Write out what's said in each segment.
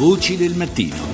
Voci del mattino.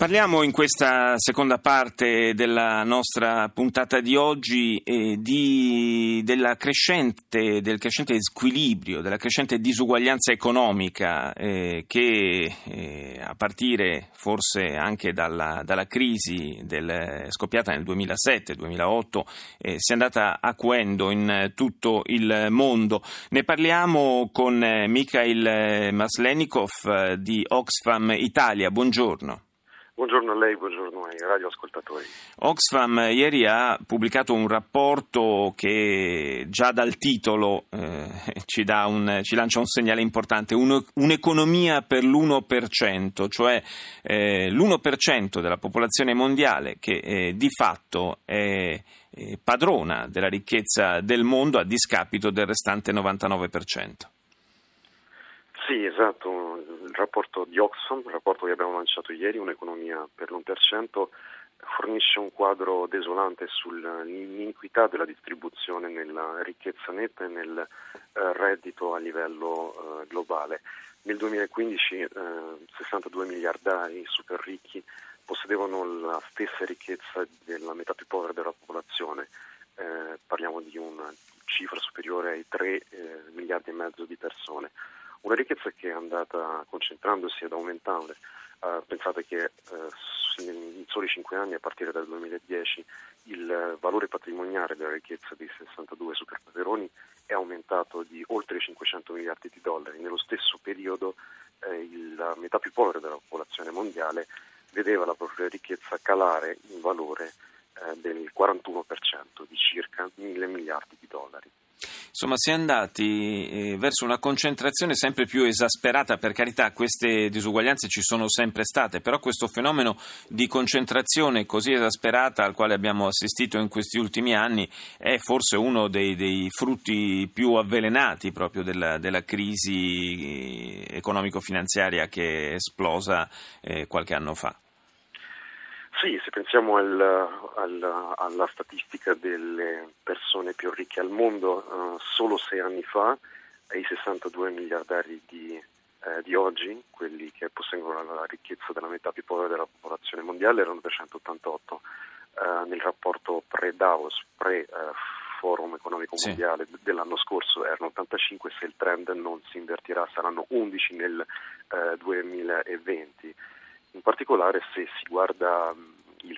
Parliamo in questa seconda parte della nostra puntata di oggi eh, di, crescente, del crescente squilibrio, della crescente disuguaglianza economica eh, che eh, a partire forse anche dalla, dalla crisi del, scoppiata nel 2007-2008 eh, si è andata acuendo in tutto il mondo. Ne parliamo con eh, Mikhail Maslenikov eh, di Oxfam Italia. Buongiorno. Buongiorno a lei, buongiorno ai radioascoltatori. Oxfam ieri ha pubblicato un rapporto che già dal titolo eh, ci, un, ci, lancia un segnale importante, un, un'economia per l'1%, cioè eh, l'1% della popolazione mondiale che eh, di fatto è padrona della ricchezza del mondo a discapito del restante 99%. Sì, esatto, rapporto di Oxfam, il rapporto che abbiamo lanciato ieri, un'economia per l'1%, fornisce un quadro desolante sull'iniquità della distribuzione nella ricchezza netta e nel eh, reddito a livello eh, globale. Nel 2015 eh, 62 miliardari super ricchi possedevano la stessa ricchezza della metà più povera della popolazione, eh, parliamo di una cifra superiore ai 3 eh, miliardi e mezzo di persone una ricchezza che è andata concentrandosi ed aumentando. Uh, pensate che uh, in soli 5 anni, a partire dal 2010, il valore patrimoniale della ricchezza dei 62 superpaperoni è aumentato di oltre 500 miliardi di dollari. Nello stesso periodo eh, il, la metà più povera della popolazione mondiale vedeva la propria ricchezza calare in valore eh, del 41% di circa mille miliardi di dollari. Insomma, si è andati eh, verso una concentrazione sempre più esasperata, per carità queste disuguaglianze ci sono sempre state, però questo fenomeno di concentrazione così esasperata al quale abbiamo assistito in questi ultimi anni è forse uno dei, dei frutti più avvelenati proprio della, della crisi eh, economico-finanziaria che è esplosa eh, qualche anno fa. Sì, se pensiamo al, al, alla statistica delle persone più ricche al mondo, uh, solo sei anni fa ai 62 miliardari di, eh, di, oggi, quelli che posseggono la ricchezza della metà più povera della popolazione mondiale, erano 388. Uh, nel rapporto pre-Davos, pre-Forum economico mondiale sì. dell'anno scorso erano 85, se il trend non si invertirà saranno 11 nel uh, 2020 in particolare se si guarda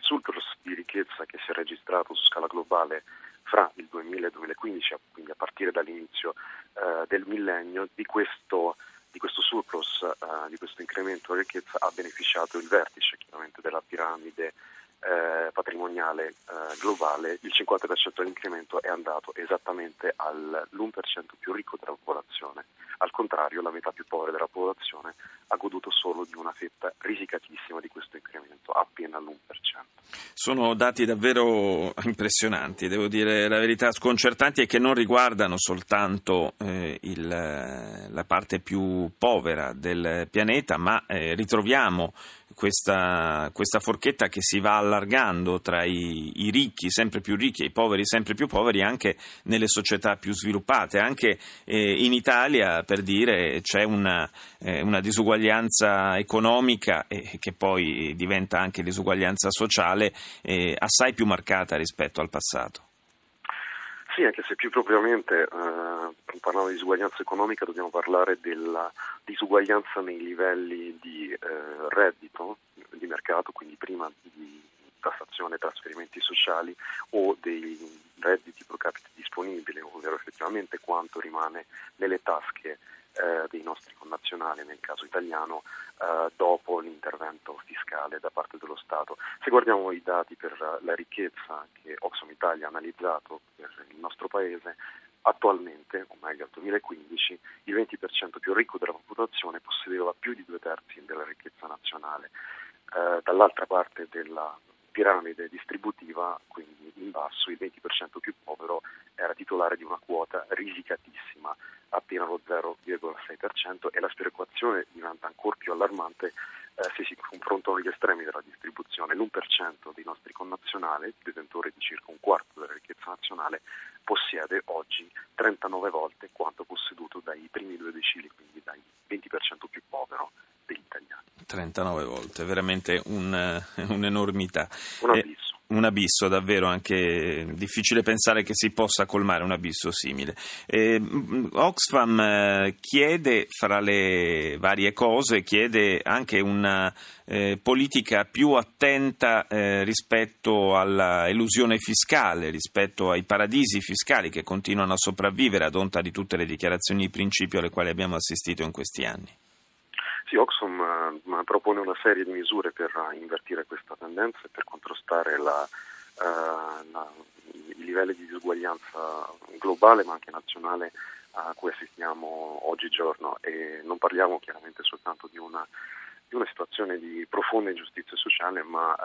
surplus di ricchezza che si è registrato su scala globale fra il 2000 e il 2015, quindi a partire dall'inizio eh, del millennio, di questo, di questo surplus, eh, di questo incremento di ricchezza ha beneficiato il vertice chiaramente della piramide eh, patrimoniale eh, globale, il 50% dell'incremento è andato esattamente all'1% più ricco della popolazione. Al contrario, la metà più povera della popolazione ha goduto solo di una fetta risicatissima di questo incremento, appena l'1%. Sono dati davvero impressionanti, devo dire la verità, sconcertanti e che non riguardano soltanto eh, il, la parte più povera del pianeta, ma eh, ritroviamo questa, questa, forchetta che si va allargando tra i, i, ricchi sempre più ricchi e i poveri sempre più poveri anche nelle società più sviluppate. Anche eh, in Italia, per dire, c'è una, eh, una disuguaglianza economica eh, che poi diventa anche disuguaglianza sociale eh, assai più marcata rispetto al passato. Sì, anche se più propriamente, eh, parlando di disuguaglianza economica, dobbiamo parlare della disuguaglianza nei livelli di eh, reddito di mercato, quindi prima di tassazione, trasferimenti sociali o dei redditi pro capite disponibili, ovvero effettivamente quanto rimane nelle tasche eh, dei nostri connazionali, nel caso italiano, eh, dopo l'intervento fiscale da parte dello Stato. Se guardiamo i dati per la ricchezza che Oxfam Italia ha analizzato per il nostro Paese, attualmente, o meglio al 2015, il 20% più ricco della popolazione possedeva più di due terzi della ricchezza nazionale. Eh, dall'altra parte della piramide distributiva, quindi in basso, il 20% più povero era titolare di una quota risicatissima, appena lo 0,6% e la sperequazione diventa ancora più allarmante eh, se si confrontano gli estremi della distribuzione. L'1% dei nostri connazionali, detentore di circa un quarto della ricchezza nazionale, possiede oggi 39 volte quanto posseduto dai primi due decili, quindi dai 20% molto più povero degli italiani. 39 volte, veramente un, un'enormità. Un abisso un abisso davvero anche difficile pensare che si possa colmare un abisso simile. Eh, Oxfam eh, chiede fra le varie cose chiede anche una eh, politica più attenta eh, rispetto all'elusione fiscale, rispetto ai paradisi fiscali che continuano a sopravvivere ad onta di tutte le dichiarazioni di principio alle quali abbiamo assistito in questi anni. Sì, Oxfam uh, propone una serie di misure per uh, invertire questa tendenza e per contrastare la, uh, la, i livelli di disuguaglianza globale ma anche nazionale a cui assistiamo oggigiorno. E non parliamo chiaramente soltanto di una, di una situazione di profonda ingiustizia sociale ma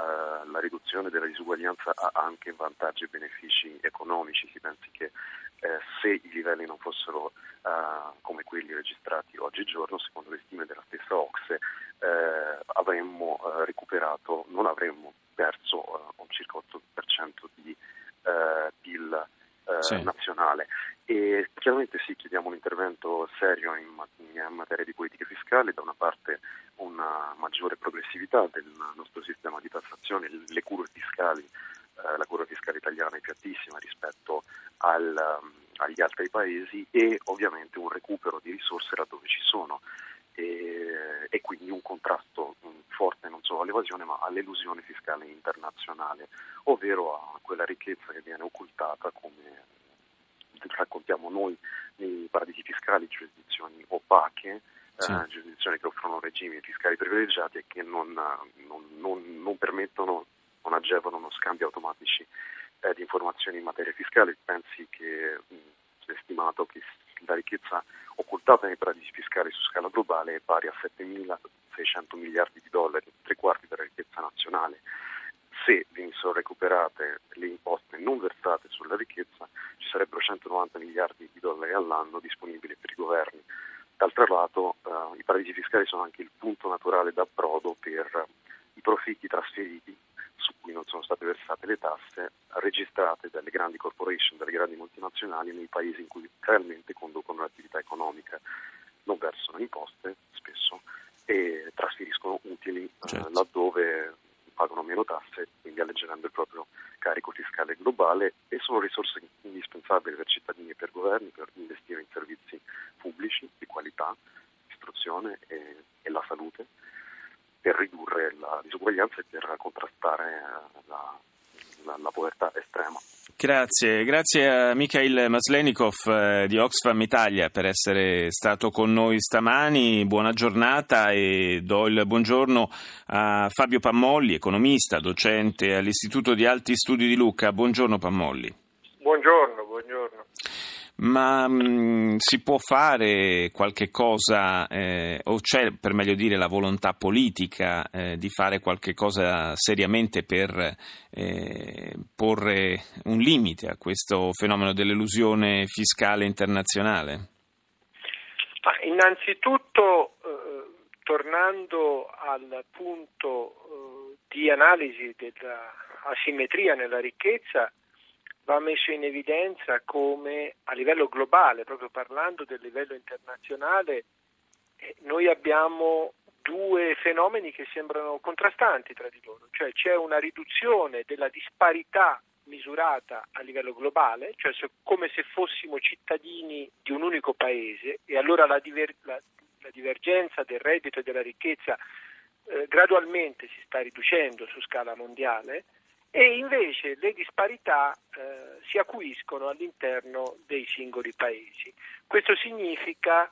la riduzione della disuguaglianza ha anche vantaggi e benefici economici, si pensi che eh, se i livelli non fossero uh, come quelli registrati oggigiorno, secondo le stime della stessa Ocse, eh, avremmo uh, recuperato, non avremmo perso uh, un circa 8% di PIL sì. nazionale. E chiaramente sì, chiediamo un intervento serio in, in materia di politica fiscale, da una parte una maggiore progressività del nostro sistema di tassazione, le cure fiscali la curva fiscale italiana è più altissima rispetto al, um, agli altri paesi e ovviamente un recupero di risorse laddove ci sono. E, e quindi un contrasto um, forte non solo all'evasione ma all'elusione fiscale internazionale, ovvero a quella ricchezza che viene occultata come raccontiamo noi nei paradisi fiscali, giurisdizioni opache, sì. eh, giurisdizioni che offrono regimi fiscali privilegiati e che non, non, non, non permettono, non agevolano scambi automatici eh, di informazioni in materia fiscale, pensi che mh, è stimato che la ricchezza occultata nei paradisi fiscali su scala globale è pari a 7.600 miliardi di dollari, tre quarti della ricchezza nazionale. Se venissero recuperate le imposte non versate sulla ricchezza, ci sarebbero 190 miliardi di dollari all'anno disponibili per i governi. D'altro lato, eh, i paradisi fiscali sono anche il punto naturale d'approdo per i profitti trasferiti su cui non sono state versate le tasse registrate dalle grandi corporation, dalle grandi multinazionali nei paesi in cui realmente conducono l'attività economica. Non versano imposte spesso e trasferiscono utili eh, certo. eh, laddove pagano meno tasse, quindi alleggerendo il proprio carico fiscale globale e sono risorse indispensabili per cittadini e per governi per investire in servizi pubblici di qualità, istruzione e, e la salute per ridurre la disuguaglianza e per contrastare eh, la, la, la povertà estrema. Grazie, grazie a Mikhail Maslenikov eh, di Oxfam Italia per essere stato con noi stamani. Buona giornata e do il buongiorno a Fabio Pammolli, economista, docente all'Istituto di Alti Studi di Lucca. Buongiorno Pammolli. Buongiorno, buongiorno ma mh, mm, si può fare qualche cosa, eh, o c'è per meglio dire la volontà politica eh, di fare qualche cosa seriamente per eh, porre un limite a questo fenomeno dell'elusione fiscale internazionale? Ma innanzitutto, eh, tornando al punto eh, di analisi dell'asimmetria nella ricchezza, va messo in evidenza come a livello globale, proprio parlando del livello internazionale, eh, noi abbiamo due fenomeni che sembrano contrastanti tra di loro, cioè c'è una riduzione della disparità misurata a livello globale, cioè come se fossimo cittadini di un unico paese e allora la, diver- la, la divergenza del reddito e della ricchezza eh, gradualmente si sta riducendo su scala mondiale e invece le disparità eh, si acuiscono all'interno dei singoli paesi. Questo significa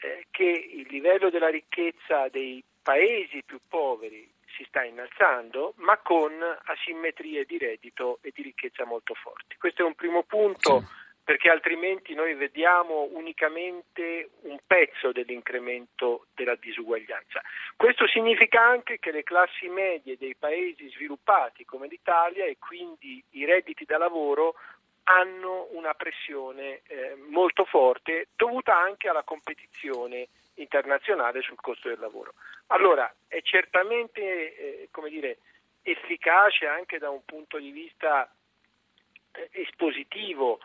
eh, che il livello della ricchezza dei paesi più poveri si sta innalzando, ma con asimmetrie di reddito e di ricchezza molto forti. Questo è un primo punto. Perché altrimenti noi vediamo unicamente un pezzo dell'incremento della disuguaglianza. Questo significa anche che le classi medie dei paesi sviluppati come l'Italia e quindi i redditi da lavoro hanno una pressione eh, molto forte dovuta anche alla competizione internazionale sul costo del lavoro. Allora è certamente eh, dire, efficace anche da un punto di vista eh, espositivo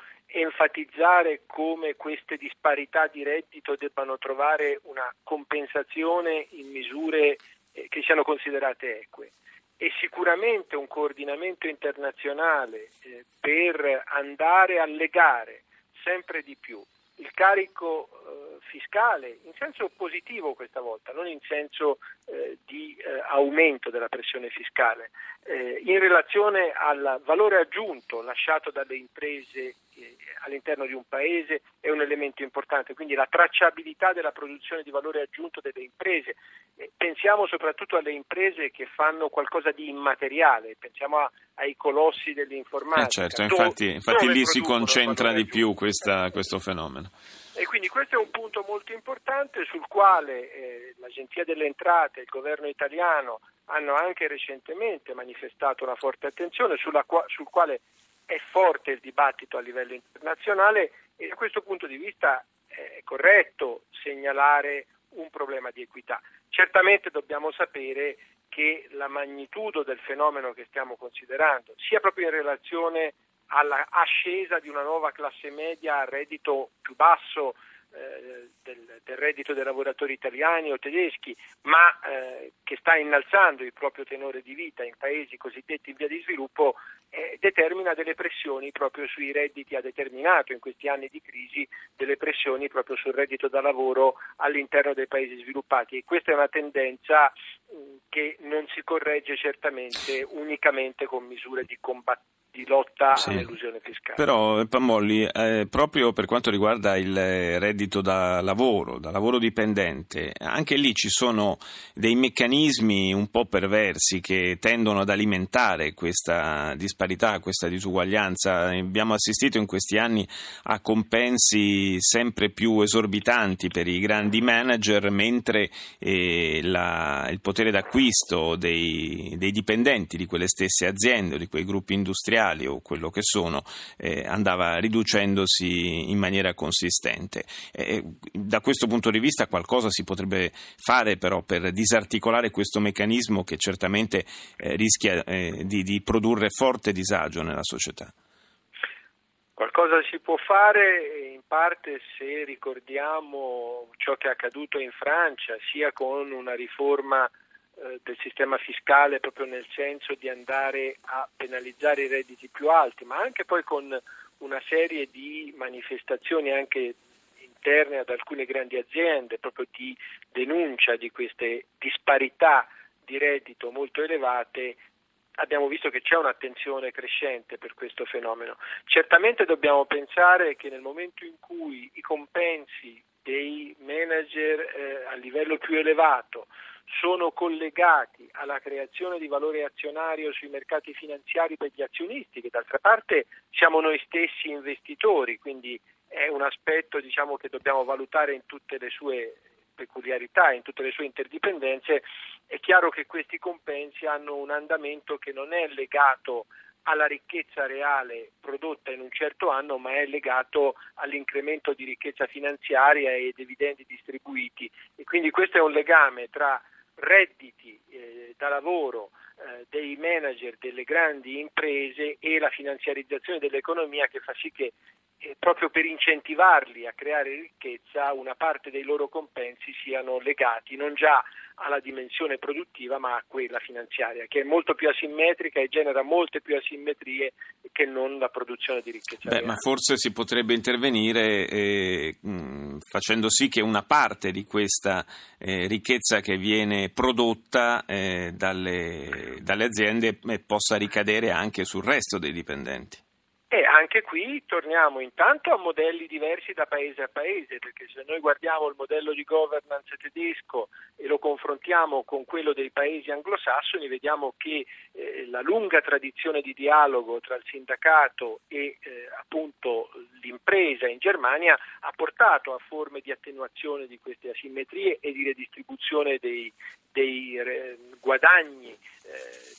enfatizzare come queste disparità di reddito debbano trovare una compensazione in misure eh, che siano considerate eque. E sicuramente un coordinamento internazionale eh, per andare a legare sempre di più il carico eh, fiscale in senso positivo questa volta, non in senso eh, di eh, aumento della pressione fiscale, eh, in relazione al valore aggiunto lasciato dalle imprese eh, all'interno di un paese è un elemento importante, quindi la tracciabilità della produzione di valore aggiunto delle imprese. pensiamo soprattutto alle imprese che fanno qualcosa di immateriale, pensiamo a, ai colossi dell'informatica. Eh certo, infatti, infatti lì si concentra di più questa, questo fenomeno. E quindi questo è un punto molto importante sul quale eh, l'Agenzia delle Entrate e il governo italiano hanno anche recentemente manifestato una forte attenzione, qua- sul quale è forte il dibattito a livello internazionale e da questo punto di vista è corretto segnalare un problema di equità. Certamente dobbiamo sapere che la magnitudo del fenomeno che stiamo considerando, sia proprio in relazione all'ascesa di una nuova classe media a reddito più basso eh, del, del, reddito dei lavoratori italiani o tedeschi, ma eh, che sta innalzando il proprio tenore di vita in paesi cosiddetti in via di sviluppo, eh, determina delle pressioni proprio sui redditi, ha determinato in questi anni di crisi delle pressioni proprio sul reddito da lavoro all'interno dei paesi sviluppati. E questa è una tendenza mh, che non si corregge certamente unicamente con misure di combattimento di lotta sì. all'elusione fiscale. Però Pamolli, eh, proprio per quanto riguarda il reddito da lavoro, da lavoro dipendente, anche lì ci sono dei meccanismi un po' perversi che tendono ad alimentare questa disparità, questa disuguaglianza. Abbiamo assistito in questi anni a compensi sempre più esorbitanti per i grandi manager, mentre eh, la, il potere d'acquisto dei, dei dipendenti di quelle stesse aziende o di quei gruppi industriali industriali o quello che sono eh, andava riducendosi in maniera consistente. Eh, da questo punto di vista qualcosa si potrebbe fare però per disarticolare questo meccanismo che certamente eh, rischia eh, di, di produrre forte disagio nella società. Qualcosa si può fare in parte se ricordiamo ciò che è accaduto in Francia, sia con una riforma del sistema fiscale proprio nel senso di andare a penalizzare i redditi più alti, ma anche poi con una serie di manifestazioni anche interne ad alcune grandi aziende, proprio di denuncia di queste disparità di reddito molto elevate, abbiamo visto che c'è un'attenzione crescente per questo fenomeno. Certamente dobbiamo pensare che nel momento in cui i compensi dei manager eh, a livello più elevato sono collegati alla creazione di valore azionario sui mercati finanziari per gli azionisti, che d'altra parte siamo noi stessi investitori, quindi è un aspetto diciamo, che dobbiamo valutare in tutte le sue peculiarità, in tutte le sue interdipendenze, è chiaro che questi compensi hanno un andamento che non è legato alla ricchezza reale prodotta in un certo anno, ma è legato all'incremento di ricchezza finanziaria e dividendi distribuiti. E quindi questo è un legame tra redditi eh, da lavoro eh, dei manager delle grandi imprese e la finanziarizzazione dell'economia che fa sì che eh, proprio per incentivarli a creare ricchezza una parte dei loro compensi siano legati non già alla dimensione produttiva ma a quella finanziaria che è molto più asimmetrica e genera molte più asimmetrie che non la produzione di ricchezza. Beh, ma forse si potrebbe intervenire eh, mh, facendo sì che una parte di questa eh, ricchezza che viene prodotta eh, dalle, dalle aziende eh, possa ricadere anche sul resto dei dipendenti. E anche qui torniamo intanto a modelli diversi da paese a paese, perché se noi guardiamo il modello di governance tedesco e lo confrontiamo con quello dei paesi anglosassoni, vediamo che eh, la lunga tradizione di dialogo tra il sindacato e eh, appunto l'impresa in Germania ha portato a forme di attenuazione di queste asimmetrie e di redistribuzione dei, dei eh, guadagni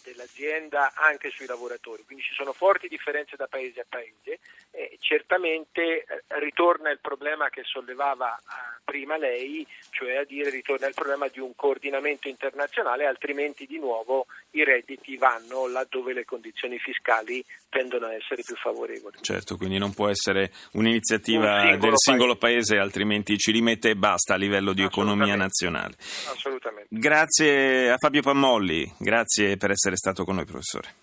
dell'azienda anche sui lavoratori, quindi ci sono forti differenze da paese a paese. Certamente eh, ritorna il problema che sollevava eh, prima lei, cioè a dire ritorna il problema di un coordinamento internazionale, altrimenti di nuovo i redditi vanno laddove le condizioni fiscali tendono a essere più favorevoli. Certo, quindi non può essere un'iniziativa un singolo del singolo paese. paese, altrimenti ci rimette e basta a livello di economia nazionale. Assolutamente. Grazie a Fabio Pammolli, grazie per essere stato con noi professore.